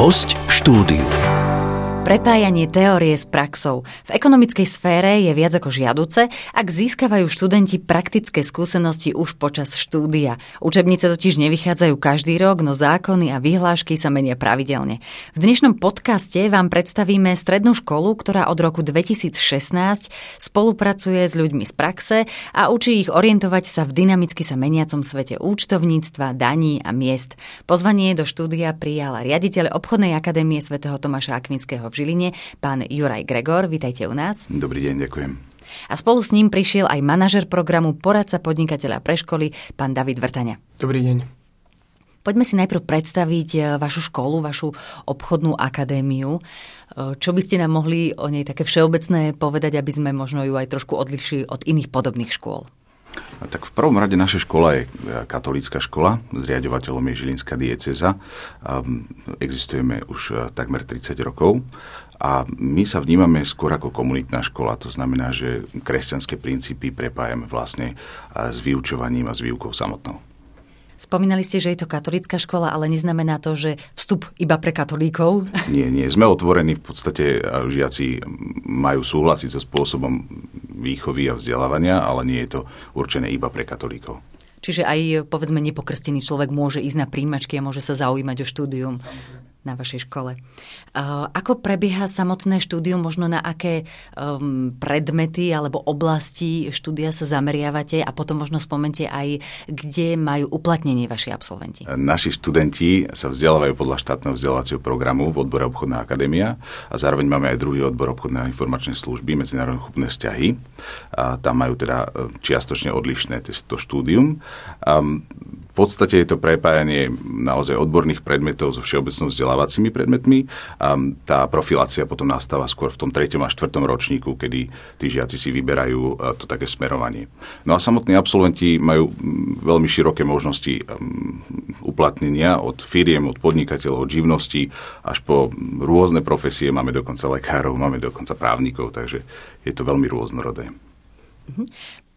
Host v štúdiu. Prepájanie teórie s praxou. V ekonomickej sfére je viac ako žiaduce, ak získavajú študenti praktické skúsenosti už počas štúdia. Učebnice totiž nevychádzajú každý rok, no zákony a vyhlášky sa menia pravidelne. V dnešnom podcaste vám predstavíme strednú školu, ktorá od roku 2016 spolupracuje s ľuďmi z praxe a učí ich orientovať sa v dynamicky sa meniacom svete účtovníctva, daní a miest. Pozvanie do štúdia prijala riaditeľ obchodnej akadémie svätého Tomáša Akvinského v Žiline, pán Juraj Gregor. Vítajte u nás. Dobrý deň, ďakujem. A spolu s ním prišiel aj manažer programu Poradca podnikateľa pre školy, pán David Vrtania. Dobrý deň. Poďme si najprv predstaviť e, vašu školu, vašu obchodnú akadémiu. E, čo by ste nám mohli o nej také všeobecné povedať, aby sme možno ju aj trošku odlišili od iných podobných škôl? Tak v prvom rade naša škola je e, katolícka škola, zriadovateľom je Žilinská dieceza. Existujeme už e, takmer 30 rokov a my sa vnímame skôr ako komunitná škola, to znamená, že kresťanské princípy prepájame vlastne s vyučovaním a s výukou samotnou. Spomínali ste, že je to katolická škola, ale neznamená to, že vstup iba pre katolíkov? Nie, nie. Sme otvorení. V podstate žiaci majú súhlasiť so spôsobom výchovy a vzdelávania, ale nie je to určené iba pre katolíkov. Čiže aj, povedzme, nepokrstený človek môže ísť na príjmačky a môže sa zaujímať o štúdium. Samozrejme na vašej škole. Ako prebieha samotné štúdium, možno na aké um, predmety alebo oblasti štúdia sa zameriavate a potom možno spomente aj, kde majú uplatnenie vaši absolventi? Naši študenti sa vzdelávajú podľa štátneho vzdelávacieho programu v odbore obchodná akadémia a zároveň máme aj druhý odbor obchodnej a informačnej služby, medzinárodné chopné vzťahy. A tam majú teda e, čiastočne odlišné to štúdium. V podstate je to prepájanie naozaj odborných predmetov so všeobecnou vzdelávacími predmetmi a tá profilácia potom nastáva skôr v tom 3. a 4. ročníku, kedy tí žiaci si vyberajú e, to také smerovanie. No a samotní absolventi majú veľmi široké možnosti uplatnenia od firiem, od podnikateľov, od živností až po rôzne profesie. Máme dokonca lekárov, máme dokonca právnikov, takže je to veľmi rôznorodé.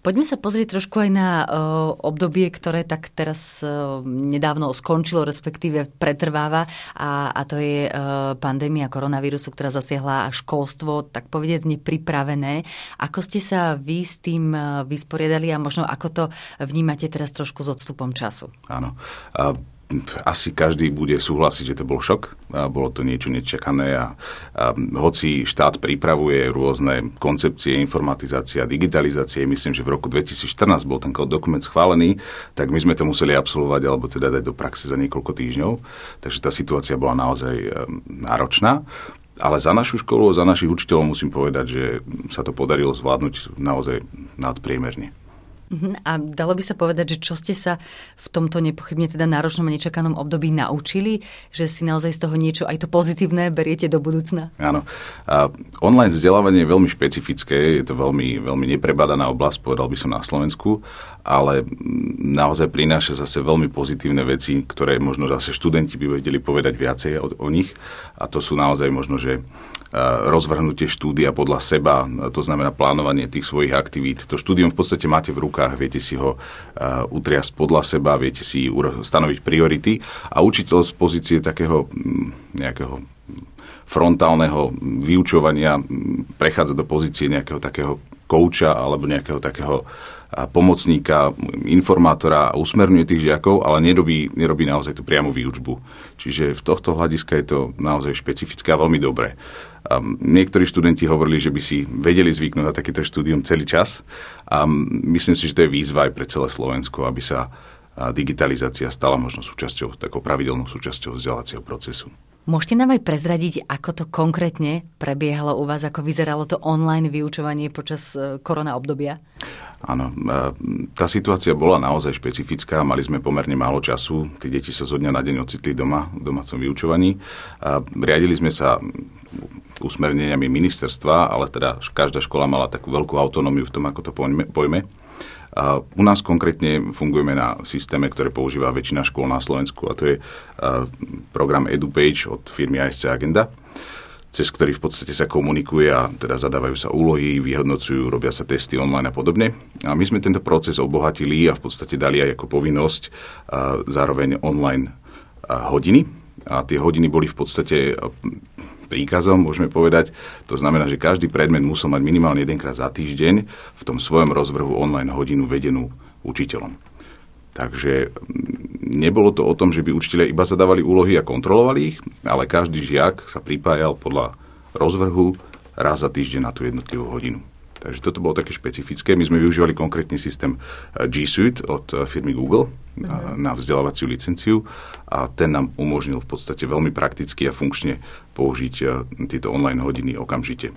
Poďme sa pozrieť trošku aj na uh, obdobie, ktoré tak teraz uh, nedávno skončilo, respektíve pretrváva a, a to je uh, pandémia koronavírusu, ktorá zasiahla školstvo, tak povedec, nepripravené. Ako ste sa vy s tým vysporiadali a možno ako to vnímate teraz trošku s odstupom času? Áno. Uh, asi každý bude súhlasiť, že to bol šok. Bolo to niečo nečakané a, a hoci štát pripravuje rôzne koncepcie informatizácie a digitalizácie, myslím, že v roku 2014 bol ten dokument schválený, tak my sme to museli absolvovať alebo teda dať do praxe za niekoľko týždňov. Takže tá situácia bola naozaj e, náročná. Ale za našu školu, za našich učiteľov musím povedať, že sa to podarilo zvládnuť naozaj nadpriemerne. Mhm. A dalo by sa povedať, že čo ste sa v tomto nepochybne teda náročnom a nečakanom období naučili, že si naozaj z toho niečo aj to pozitívne beriete do budúcna? Áno. A online vzdelávanie je veľmi špecifické, je to veľmi, veľmi neprebadaná oblasť, povedal by som na Slovensku, ale naozaj prináša zase veľmi pozitívne veci, ktoré možno zase študenti by vedeli povedať viacej o, o nich. A to sú naozaj možno, že rozvrhnutie štúdia podľa seba, to znamená plánovanie tých svojich aktivít. To štúdium v podstate máte v rukách, viete si ho utriasť podľa seba, viete si stanoviť priority a učiteľ z pozície takého nejakého frontálneho vyučovania prechádza do pozície nejakého takého kouča alebo nejakého takého pomocníka, informátora a usmerňuje tých žiakov, ale nerobí, nerobí naozaj tú priamu výučbu. Čiže v tohto hľadiska je to naozaj špecifické a veľmi dobré. A niektorí študenti hovorili, že by si vedeli zvyknúť na takéto štúdium celý čas a myslím si, že to je výzva aj pre celé Slovensko, aby sa digitalizácia stala možno súčasťou, takou pravidelnou súčasťou vzdelávacieho procesu. Môžete nám aj prezradiť, ako to konkrétne prebiehalo u vás, ako vyzeralo to online vyučovanie počas e, korona obdobia? Áno, e, tá situácia bola naozaj špecifická, mali sme pomerne málo času, tí deti sa zo dňa na deň ocitli doma v domácom vyučovaní. Riadili sme sa usmerneniami ministerstva, ale teda každá škola mala takú veľkú autonómiu v tom, ako to pojme. u nás konkrétne fungujeme na systéme, ktoré používa väčšina škôl na Slovensku a to je program EduPage od firmy ASC Agenda cez ktorý v podstate sa komunikuje a teda zadávajú sa úlohy, vyhodnocujú, robia sa testy online a podobne. A my sme tento proces obohatili a v podstate dali aj ako povinnosť a zároveň online hodiny a tie hodiny boli v podstate príkazom, môžeme povedať. To znamená, že každý predmet musel mať minimálne jedenkrát za týždeň v tom svojom rozvrhu online hodinu vedenú učiteľom. Takže nebolo to o tom, že by učiteľe iba zadávali úlohy a kontrolovali ich, ale každý žiak sa pripájal podľa rozvrhu raz za týždeň na tú jednotlivú hodinu. Takže toto bolo také špecifické. My sme využívali konkrétny systém eh, G Suite od eh, firmy Google uh-huh. na vzdelávaciu licenciu a ten nám umožnil v podstate veľmi prakticky a funkčne použiť tieto online hodiny okamžite.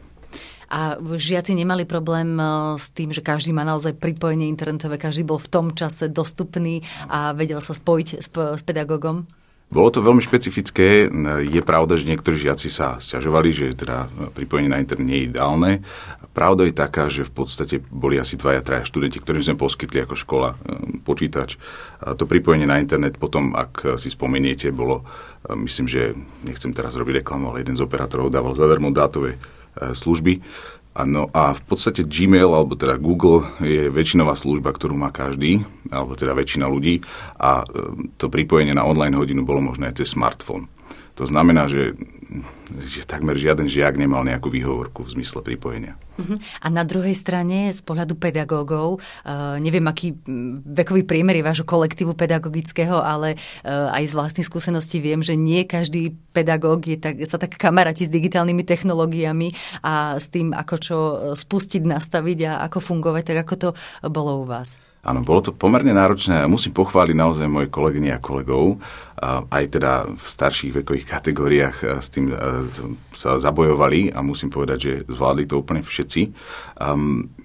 A žiaci nemali problém s tým, že každý má naozaj pripojenie internetové, každý bol v tom čase dostupný a vedel sa spojiť s, s pedagógom? Bolo to veľmi špecifické. Je pravda, že niektorí žiaci sa stiažovali, že teda pripojenie na internet nie je ideálne. Pravda je taká, že v podstate boli asi dvaja, traja študenti, ktorým sme poskytli ako škola ehm, počítač. A to pripojenie na internet potom, ak si spomeniete, bolo, ehm, myslím, že nechcem teraz robiť reklamu, ale jeden z operátorov dával zadarmo dátové e, služby No a v podstate Gmail, alebo teda Google je väčšinová služba, ktorú má každý, alebo teda väčšina ľudí a e, to pripojenie na online hodinu bolo možné aj cez smartfón. To znamená, že, že takmer žiaden žiak nemal nejakú výhovorku v zmysle pripojenia. Uh-huh. A na druhej strane, z pohľadu pedagógov, uh, neviem, aký vekový priemer je vášho kolektívu pedagogického, ale uh, aj z vlastných skúseností viem, že nie každý pedagóg je tak, sa tak kamaráti s digitálnymi technológiami a s tým, ako čo spustiť, nastaviť a ako fungovať, tak ako to bolo u vás. Áno, bolo to pomerne náročné musím pochváliť naozaj moje kolegyne a kolegov, aj teda v starších vekových kategóriách s tým sa zabojovali a musím povedať, že zvládli to úplne všetci.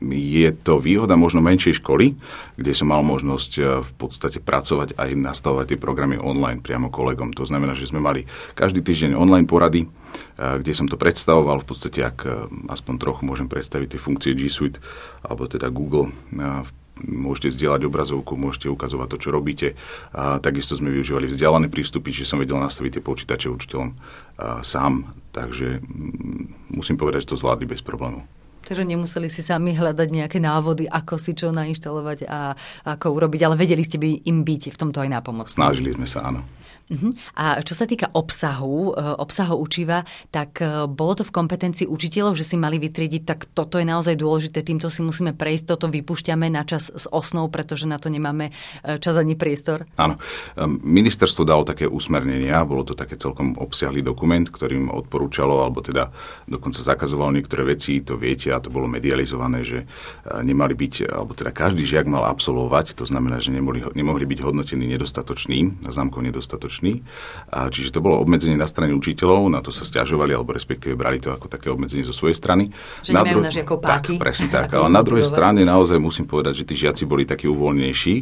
Je to výhoda možno menšej školy, kde som mal možnosť v podstate pracovať aj nastavovať tie programy online priamo kolegom. To znamená, že sme mali každý týždeň online porady, kde som to predstavoval, v podstate ak aspoň trochu môžem predstaviť tie funkcie G Suite alebo teda Google v môžete zdieľať obrazovku, môžete ukazovať to, čo robíte. A takisto sme využívali vzdialené prístupy, čiže som vedel nastaviť tie počítače učiteľom sám, takže mm, musím povedať, že to zvládli bez problémov. Takže nemuseli si sami hľadať nejaké návody, ako si čo nainštalovať a ako urobiť, ale vedeli ste by im byť v tomto aj nápomocní. Snažili sme sa, áno. Uh-huh. A čo sa týka obsahu, e, obsahu učiva, tak e, bolo to v kompetencii učiteľov, že si mali vytriediť, tak toto je naozaj dôležité, týmto si musíme prejsť, toto vypúšťame na čas s osnou, pretože na to nemáme e, čas ani priestor. Áno. Ministerstvo dalo také usmernenia, bolo to také celkom obsiahlý dokument, ktorým odporúčalo, alebo teda dokonca zakazovalo niektoré veci, to viete, a to bolo medializované, že nemali byť, alebo teda každý žiak mal absolvovať, to znamená, že nemohli, nemohli byť hodnotení nedostatočný, známkou nedostatočný úspešný. A čiže to bolo obmedzenie na strane učiteľov, na to sa stiažovali, alebo respektíve brali to ako také obmedzenie zo svojej strany. Že na dru- na páky. Tak, presne tak. Ale na druhej strane naozaj musím povedať, že tí žiaci boli takí uvoľnejší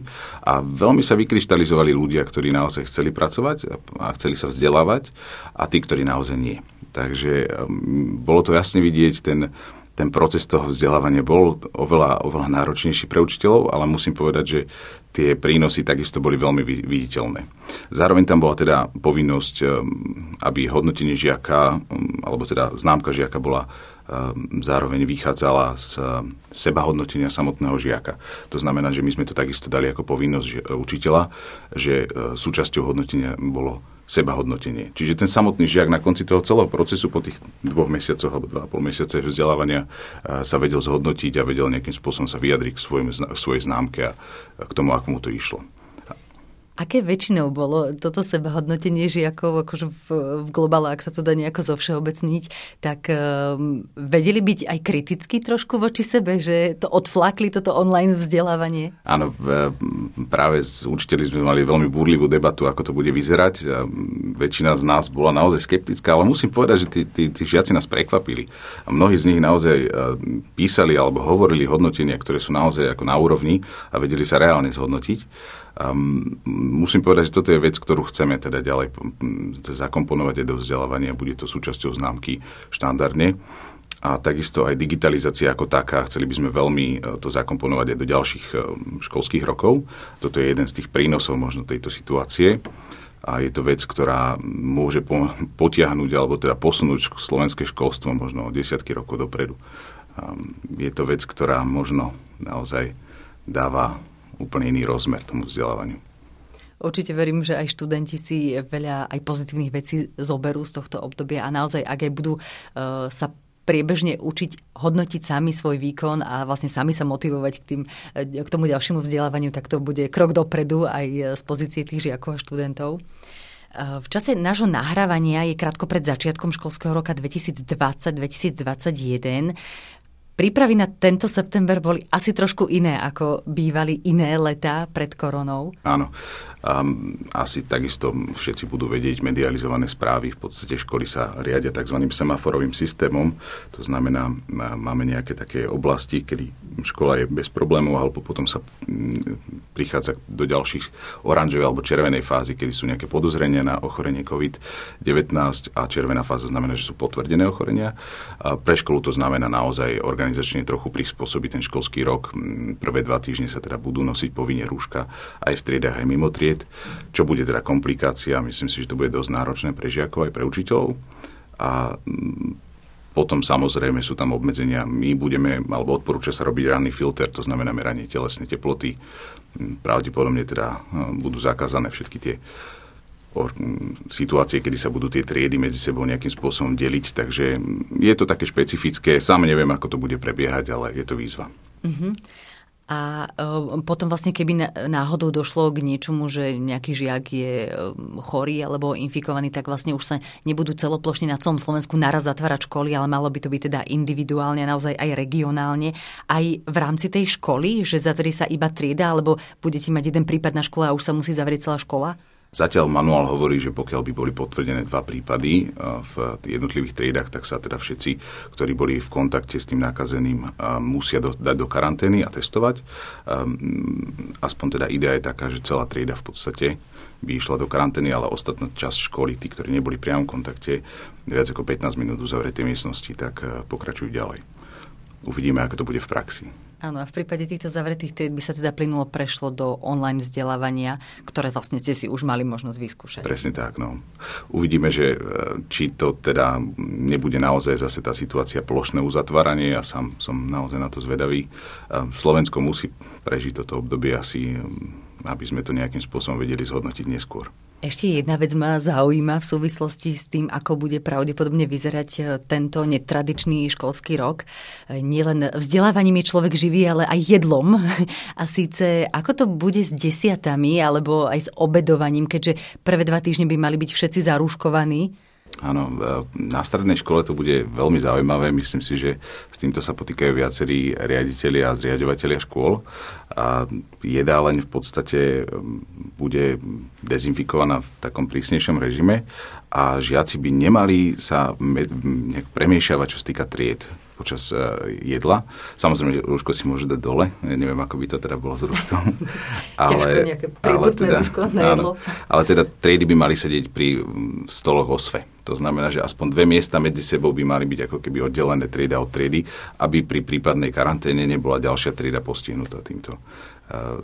a veľmi sa vykryštalizovali ľudia, ktorí naozaj chceli pracovať a chceli sa vzdelávať a tí, ktorí naozaj nie. Takže um, bolo to jasne vidieť ten, ten proces toho vzdelávania bol oveľa, oveľa náročnejší pre učiteľov, ale musím povedať, že tie prínosy takisto boli veľmi viditeľné. Zároveň tam bola teda povinnosť, um, aby hodnotenie žiaka, um, alebo teda známka žiaka bola um, zároveň vychádzala z seba hodnotenia samotného žiaka. To znamená, že my sme to takisto dali ako povinnosť učiteľa, že uh, súčasťou hodnotenia bolo sebahodnotenie. Čiže ten samotný žiak na konci toho celého procesu po tých dvoch mesiacoch alebo dva a pol mesiace vzdelávania sa vedel zhodnotiť a vedel nejakým spôsobom sa vyjadriť k svojej známke a k tomu, ako mu to išlo. Aké väčšinou bolo toto sebahodnotenie žiakov akože v, v globále, ak sa to dá nejako zovšeobecniť, tak um, vedeli byť aj kriticky trošku voči sebe, že to odflakli toto online vzdelávanie? Áno, práve s učiteľmi sme mali veľmi búrlivú debatu, ako to bude vyzerať. A väčšina z nás bola naozaj skeptická, ale musím povedať, že tí, tí, tí žiaci nás prekvapili. A mnohí z nich naozaj písali alebo hovorili hodnotenia, ktoré sú naozaj ako na úrovni a vedeli sa reálne zhodnotiť. Um, musím povedať, že toto je vec, ktorú chceme teda ďalej zakomponovať aj do vzdelávania. Bude to súčasťou známky štandardne. A takisto aj digitalizácia ako taká. Chceli by sme veľmi e, to zakomponovať aj do ďalších e, školských rokov. Toto je jeden z tých prínosov možno tejto situácie a je to vec, ktorá môže potiahnuť alebo teda posunúť slovenské školstvo možno o desiatky rokov dopredu. Je to vec, ktorá možno naozaj dáva úplne iný rozmer tomu vzdelávaniu. Určite verím, že aj študenti si veľa aj pozitívnych vecí zoberú z tohto obdobia a naozaj, ak aj budú uh, sa priebežne učiť hodnotiť sami svoj výkon a vlastne sami sa motivovať k, tým, k tomu ďalšiemu vzdelávaniu, tak to bude krok dopredu aj z pozície tých žiakov a študentov. V čase nášho nahrávania je krátko pred začiatkom školského roka 2020-2021. Prípravy na tento september boli asi trošku iné, ako bývali iné letá pred koronou. Áno. Um, asi takisto všetci budú vedieť medializované správy. V podstate školy sa riadia tzv. semaforovým systémom. To znamená, máme nejaké také oblasti, kedy škola je bez problémov, alebo potom sa prichádza do ďalších oranžovej alebo červenej fázy, kedy sú nejaké podozrenia na ochorenie COVID-19 a červená fáza znamená, že sú potvrdené ochorenia. A pre školu to znamená naozaj organizačne trochu prispôsobiť ten školský rok. Prvé dva týždne sa teda budú nosiť povinne rúška aj v triedách, aj mimo tried tried, čo bude teda komplikácia. Myslím si, že to bude dosť náročné pre žiakov aj pre učiteľov. A mm, potom samozrejme sú tam obmedzenia. My budeme, alebo odporúča sa robiť ranný filter, to znamená meranie telesnej teploty. Mm, pravdepodobne teda mm, budú zakázané všetky tie situácie, kedy sa budú tie triedy medzi sebou nejakým spôsobom deliť. Takže je to také špecifické. Sám neviem, ako to bude prebiehať, ale je to výzva. Mm-hmm. A e, potom vlastne, keby náhodou došlo k niečomu, že nejaký žiak je e, chorý alebo infikovaný, tak vlastne už sa nebudú celoplošne na celom Slovensku naraz zatvárať školy, ale malo by to byť teda individuálne, naozaj aj regionálne. Aj v rámci tej školy, že zatvorí sa iba trieda, alebo budete mať jeden prípad na škole a už sa musí zavrieť celá škola? Zatiaľ manuál hovorí, že pokiaľ by boli potvrdené dva prípady v jednotlivých triedach, tak sa teda všetci, ktorí boli v kontakte s tým nakazeným, musia do, dať do karantény a testovať. Aspoň teda idea je taká, že celá trieda v podstate by išla do karantény, ale ostatná časť školy, tí, ktorí neboli priamo v kontakte, viac ako 15 minút uzavretej miestnosti, tak pokračujú ďalej. Uvidíme, ako to bude v praxi. Áno, a v prípade týchto zavretých tried by sa teda plynulo prešlo do online vzdelávania, ktoré vlastne ste si už mali možnosť vyskúšať. Presne tak, no. Uvidíme, že e, či to teda nebude naozaj zase tá situácia plošné uzatváranie. Ja sám som naozaj na to zvedavý. E, Slovensko musí prežiť toto obdobie asi, aby sme to nejakým spôsobom vedeli zhodnotiť neskôr. Ešte jedna vec ma zaujíma v súvislosti s tým, ako bude pravdepodobne vyzerať e, tento netradičný školský rok. E, nielen vzdelávaním je človek živý, ale aj jedlom. A síce, ako to bude s desiatami alebo aj s obedovaním, keďže prvé dva týždne by mali byť všetci zarúškovaní. Áno, na strednej škole to bude veľmi zaujímavé. Myslím si, že s týmto sa potýkajú viacerí riaditeľi a zriadovateľia škôl. A jedáleň v podstate bude dezinfikovaná v takom prísnejšom režime a žiaci by nemali sa premiešavať, čo sa týka tried počas uh, jedla. Samozrejme, že rúško si môže dať dole. Ja neviem, ako by to teda bolo s rúškom. ale, ale, teda, rúško na jedlo. Áno, ale teda triedy by mali sedieť pri stoloch osve. To znamená, že aspoň dve miesta medzi sebou by mali byť ako keby oddelené trieda od triedy, aby pri prípadnej karanténe nebola ďalšia trieda postihnutá týmto, uh,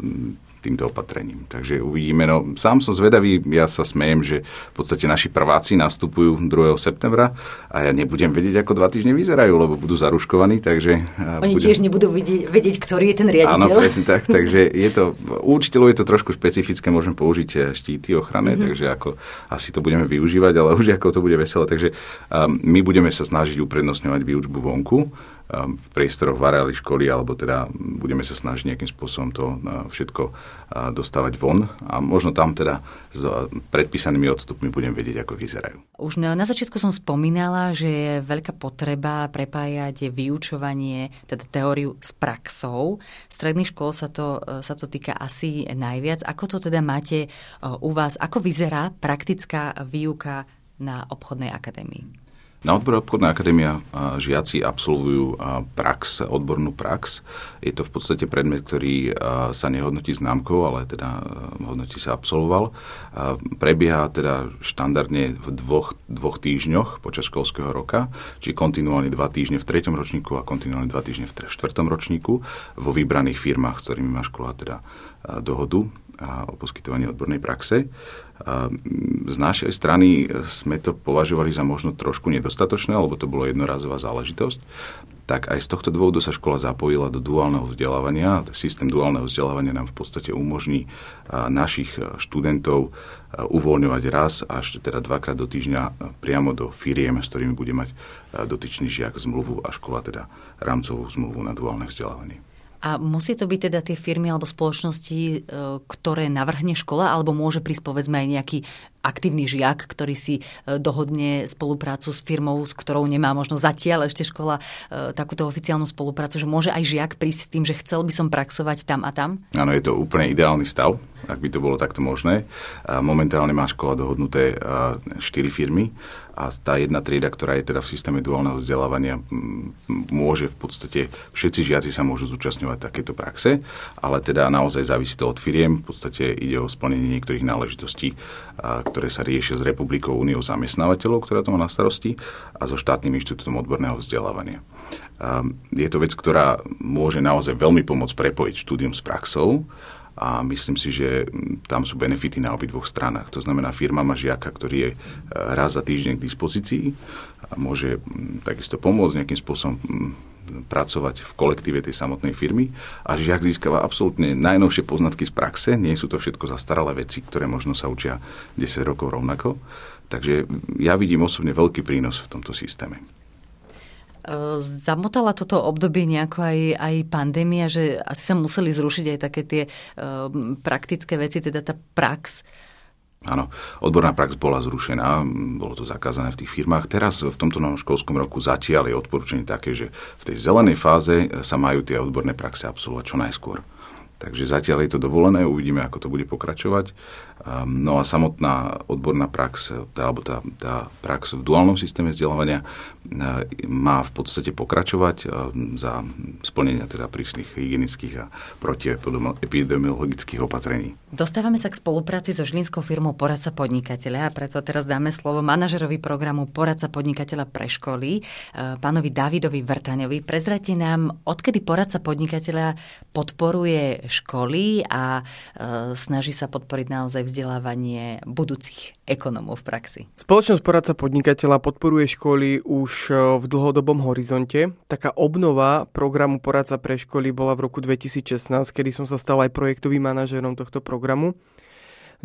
týmto opatrením. Takže uvidíme. No, sám som zvedavý, ja sa smejem, že v podstate naši prváci nastupujú 2. septembra a ja nebudem vedieť, ako dva týždne vyzerajú, lebo budú zaruškovaní, takže... Oni budem... tiež nebudú vedieť, vedieť, ktorý je ten riaditeľ. Áno, presne tak, takže je to, u učiteľov je to trošku špecifické, môžem použiť eh, štíty ochranné, mm-hmm. takže ako asi to budeme využívať, ale už ako to bude veselé, takže um, my budeme sa snažiť uprednostňovať výučbu vonku, v priestoroch v školy, alebo teda budeme sa snažiť nejakým spôsobom to uh, všetko uh, dostávať von a možno tam teda s uh, predpísanými odstupmi budem vedieť, ako vyzerajú. Už na, na začiatku som spomínala, že je veľká potreba prepájať vyučovanie, teda teóriu s praxou. Stredných škôl sa to, sa to týka asi najviac. Ako to teda máte u vás? Ako vyzerá praktická výuka na obchodnej akadémii? Na odbore obchodná akadémia žiaci absolvujú prax, odbornú prax. Je to v podstate predmet, ktorý sa nehodnotí známkou, ale teda hodnotí sa absolvoval. Prebieha teda štandardne v dvoch, dvoch týždňoch počas školského roka, či kontinuálne dva týždne v treťom ročníku a kontinuálne dva týždne v štvrtom ročníku vo vybraných firmách, s ktorými má škola teda dohodu a o poskytovaní odbornej praxe. Z našej strany sme to považovali za možno trošku nedostatočné, lebo to bolo jednorazová záležitosť. tak aj z tohto dôvodu sa škola zapojila do duálneho vzdelávania. Systém duálneho vzdelávania nám v podstate umožní našich študentov uvoľňovať raz až teda dvakrát do týždňa priamo do firiem, s ktorými bude mať dotyčný žiak zmluvu a škola teda rámcovú zmluvu na duálne vzdelávanie. A musí to byť teda tie firmy alebo spoločnosti, e, ktoré navrhne škola, alebo môže prísť povedzme aj nejaký aktívny žiak, ktorý si e, dohodne spoluprácu s firmou, s ktorou nemá možno zatiaľ ešte škola e, takúto oficiálnu spoluprácu, že môže aj žiak prísť s tým, že chcel by som praxovať tam a tam? Áno, je to úplne ideálny stav, ak by to bolo takto možné. Momentálne má škola dohodnuté 4 firmy a tá jedna trieda, ktorá je teda v systéme duálneho vzdelávania, môže v podstate, všetci žiaci sa môžu zúčastňovať takéto praxe, ale teda naozaj závisí to od firiem, v podstate ide o splnenie niektorých náležitostí, ktoré sa riešia s Republikou úniou zamestnávateľov, ktorá to má na starosti, a so štátnym inštitútom odborného vzdelávania. Je to vec, ktorá môže naozaj veľmi pomôcť prepojiť štúdium s praxou, a myslím si, že tam sú benefity na obidvoch stranách. To znamená, firma má žiaka, ktorý je e, raz za týždeň k dispozícii a môže takisto pomôcť nejakým spôsobom pracovať v kolektíve tej samotnej firmy a žiak získava absolútne najnovšie poznatky z praxe. Nie sú to všetko zastaralé veci, ktoré možno sa učia 10 rokov rovnako. Takže ja vidím osobne veľký prínos v tomto systéme. Zamotala toto obdobie nejako aj, aj pandémia, že asi sa museli zrušiť aj také tie um, praktické veci, teda tá prax. Áno, odborná prax bola zrušená, bolo to zakázané v tých firmách. Teraz v tomto novom školskom roku zatiaľ je odporúčanie také, že v tej zelenej fáze sa majú tie odborné praxe absolvovať čo najskôr. Takže zatiaľ je to dovolené, uvidíme, ako to bude pokračovať. Ehm, no a samotná odborná prax, alebo tá, tá prax v duálnom systéme vzdelávania ehm, má v podstate pokračovať ehm, za splnenia teda prísnych hygienických a protiepidemiologických opatrení. Dostávame sa k spolupráci so žilinskou firmou Poradca podnikateľa a preto teraz dáme slovo manažerovi programu Poradca podnikateľa pre školy, pánovi Davidovi Vrtaňovi. Prezrate nám, odkedy Poradca podnikateľa podporuje školy a e, snaží sa podporiť naozaj vzdelávanie budúcich ekonomov v praxi. Spoločnosť poradca podnikateľa podporuje školy už e, v dlhodobom horizonte. Taká obnova programu poradca pre školy bola v roku 2016, kedy som sa stal aj projektovým manažerom tohto programu.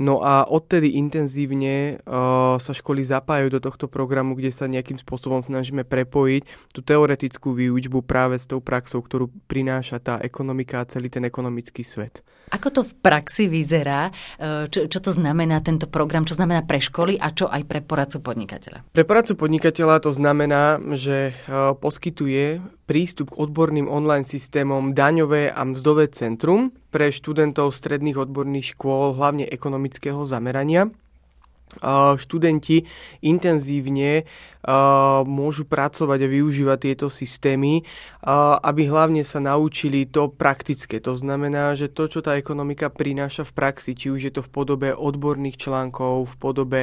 No a odtedy intenzívne uh, sa školy zapájajú do tohto programu, kde sa nejakým spôsobom snažíme prepojiť tú teoretickú výučbu práve s tou praxou, ktorú prináša tá ekonomika a celý ten ekonomický svet. Ako to v praxi vyzerá? Uh, čo, čo to znamená tento program? Čo znamená pre školy a čo aj pre poradcu podnikateľa? Pre poradcu podnikateľa to znamená, že uh, poskytuje prístup k odborným online systémom daňové a mzdové centrum pre študentov stredných odborných škôl, hlavne ekonomického zamerania. Študenti intenzívne môžu pracovať a využívať tieto systémy, aby hlavne sa naučili to praktické. To znamená, že to, čo tá ekonomika prináša v praxi, či už je to v podobe odborných článkov, v podobe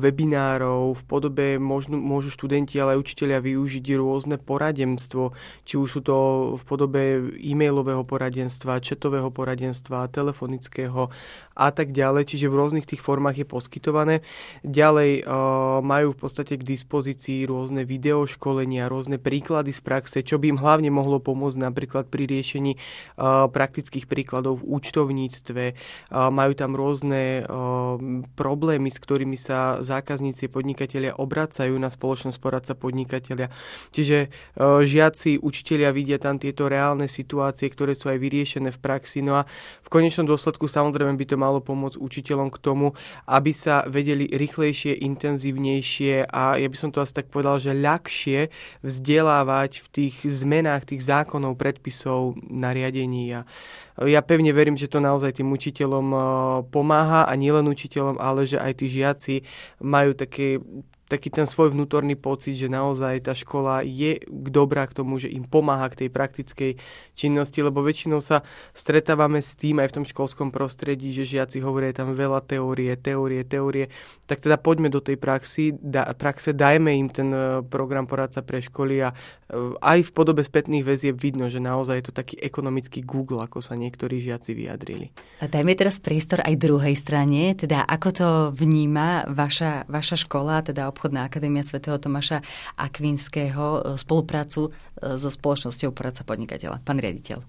webinárov, v podobe môžu, môžu študenti, ale aj učiteľia využiť rôzne poradenstvo, či už sú to v podobe e-mailového poradenstva, četového poradenstva, telefonického a tak ďalej, čiže v rôznych tých formách je poskytované. Ďalej majú v podstate k dispozícii rôzne videoškolenia, rôzne príklady z praxe, čo by im hlavne mohlo pomôcť napríklad pri riešení praktických príkladov v účtovníctve. Majú tam rôzne problémy, s ktorými sa zákazníci podnikatelia obracajú na spoločnosť poradca podnikatelia. Čiže žiaci, učitelia vidia tam tieto reálne situácie, ktoré sú aj vyriešené v praxi. No a v konečnom dôsledku samozrejme by to malo pomôcť učiteľom k tomu, aby sa vedeli rýchlejšie, intenzívnejšie a ja by som to asi tak povedal, že ľahšie vzdelávať v tých zmenách tých zákonov, predpisov, nariadení. A ja pevne verím, že to naozaj tým učiteľom eh, pomáha a nielen učiteľom, ale že aj tí žiaci majú také taký ten svoj vnútorný pocit, že naozaj tá škola je dobrá k tomu, že im pomáha k tej praktickej činnosti, lebo väčšinou sa stretávame s tým aj v tom školskom prostredí, že žiaci hovoria tam veľa teórie, teórie, teórie, tak teda poďme do tej praxi, da, praxe, dajme im ten e, program poradca pre školy a e, aj v podobe spätných väzieb vidno, že naozaj je to taký ekonomický Google, ako sa niektorí žiaci vyjadrili. A dajme teraz priestor aj druhej strane, teda ako to vníma vaša, vaša škola, teda obchodná akadémia svätého Tomáša Akvinského spoluprácu so spoločnosťou poradca podnikateľa. Pán riaditeľ.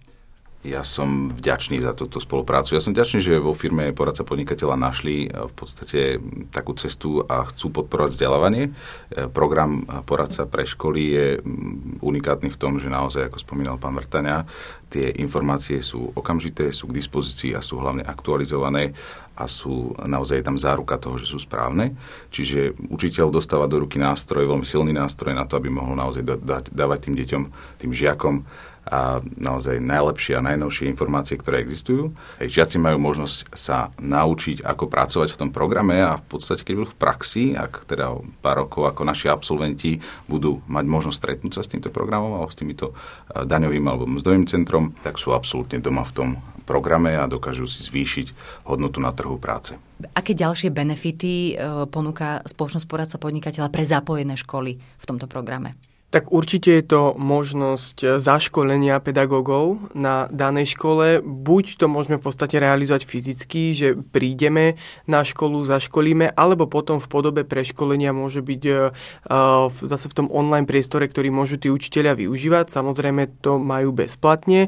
Ja som vďačný za túto spoluprácu. Ja som vďačný, že vo firme poradca podnikateľa našli eh, v podstate takú cestu a chcú podporovať vzdelávanie. Eh, program poradca pre školy je mm, unikátny v tom, že naozaj, ako spomínal pán Vrtania, tie informácie sú okamžité, sú k dispozícii a sú hlavne aktualizované a sú naozaj tam záruka toho, že sú správne. Čiže učiteľ dostáva do ruky nástroj, veľmi silný nástroj na to, aby mohol naozaj dávať tým deťom, tým žiakom a naozaj najlepšie a najnovšie informácie, ktoré existujú. Hej, žiaci majú možnosť sa naučiť, ako pracovať v tom programe a v podstate, keď budú v praxi, ak teda o pár rokov ako naši absolventi budú mať možnosť stretnúť sa s týmto programom alebo s týmito e, daňovým alebo mzdovým centrom, tak sú absolútne doma v tom programe a dokážu si zvýšiť hodnotu na trhu práce. Aké ďalšie benefity e, ponúka spoločnosť poradca podnikateľa pre zapojené školy v tomto programe? Tak určite je to možnosť zaškolenia pedagógov na danej škole. Buď to môžeme v podstate realizovať fyzicky, že prídeme na školu, zaškolíme, alebo potom v podobe preškolenia môže byť uh, zase v tom online priestore, ktorý môžu tí učiteľia využívať. Samozrejme to majú bezplatne.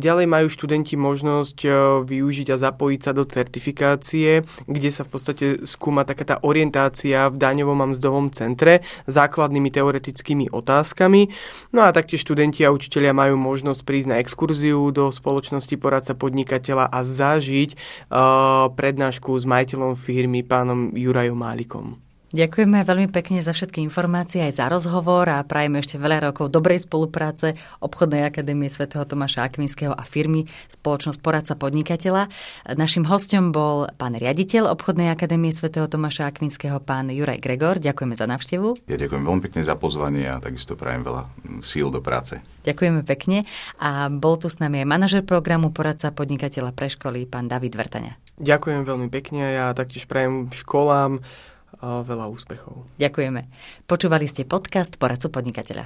Ďalej majú študenti možnosť využiť a zapojiť sa do certifikácie, kde sa v podstate skúma taká tá orientácia v daňovom a mzdovom centre základnými teoretickými otázkami. No a taktiež študenti a učitelia majú možnosť prísť na exkurziu do spoločnosti poradca podnikateľa a zažiť uh, prednášku s majiteľom firmy pánom Jurajom Málikom. Ďakujeme veľmi pekne za všetky informácie aj za rozhovor a prajeme ešte veľa rokov dobrej spolupráce obchodnej akadémie svätého Tomáša Akvinského a firmy Spoločnosť poradca podnikateľa. Našim hostom bol pán riaditeľ obchodnej akadémie svätého Tomáša Akvinského, pán Juraj Gregor. Ďakujeme za návštevu. Ja ďakujem veľmi pekne za pozvanie a takisto prajem veľa síl do práce. Ďakujeme pekne a bol tu s nami aj manažer programu poradca podnikateľa pre školy, pán David Vrtania. Ďakujem veľmi pekne a ja taktiež prajem školám veľa úspechov. Ďakujeme. Počúvali ste podcast Poradcu podnikateľa.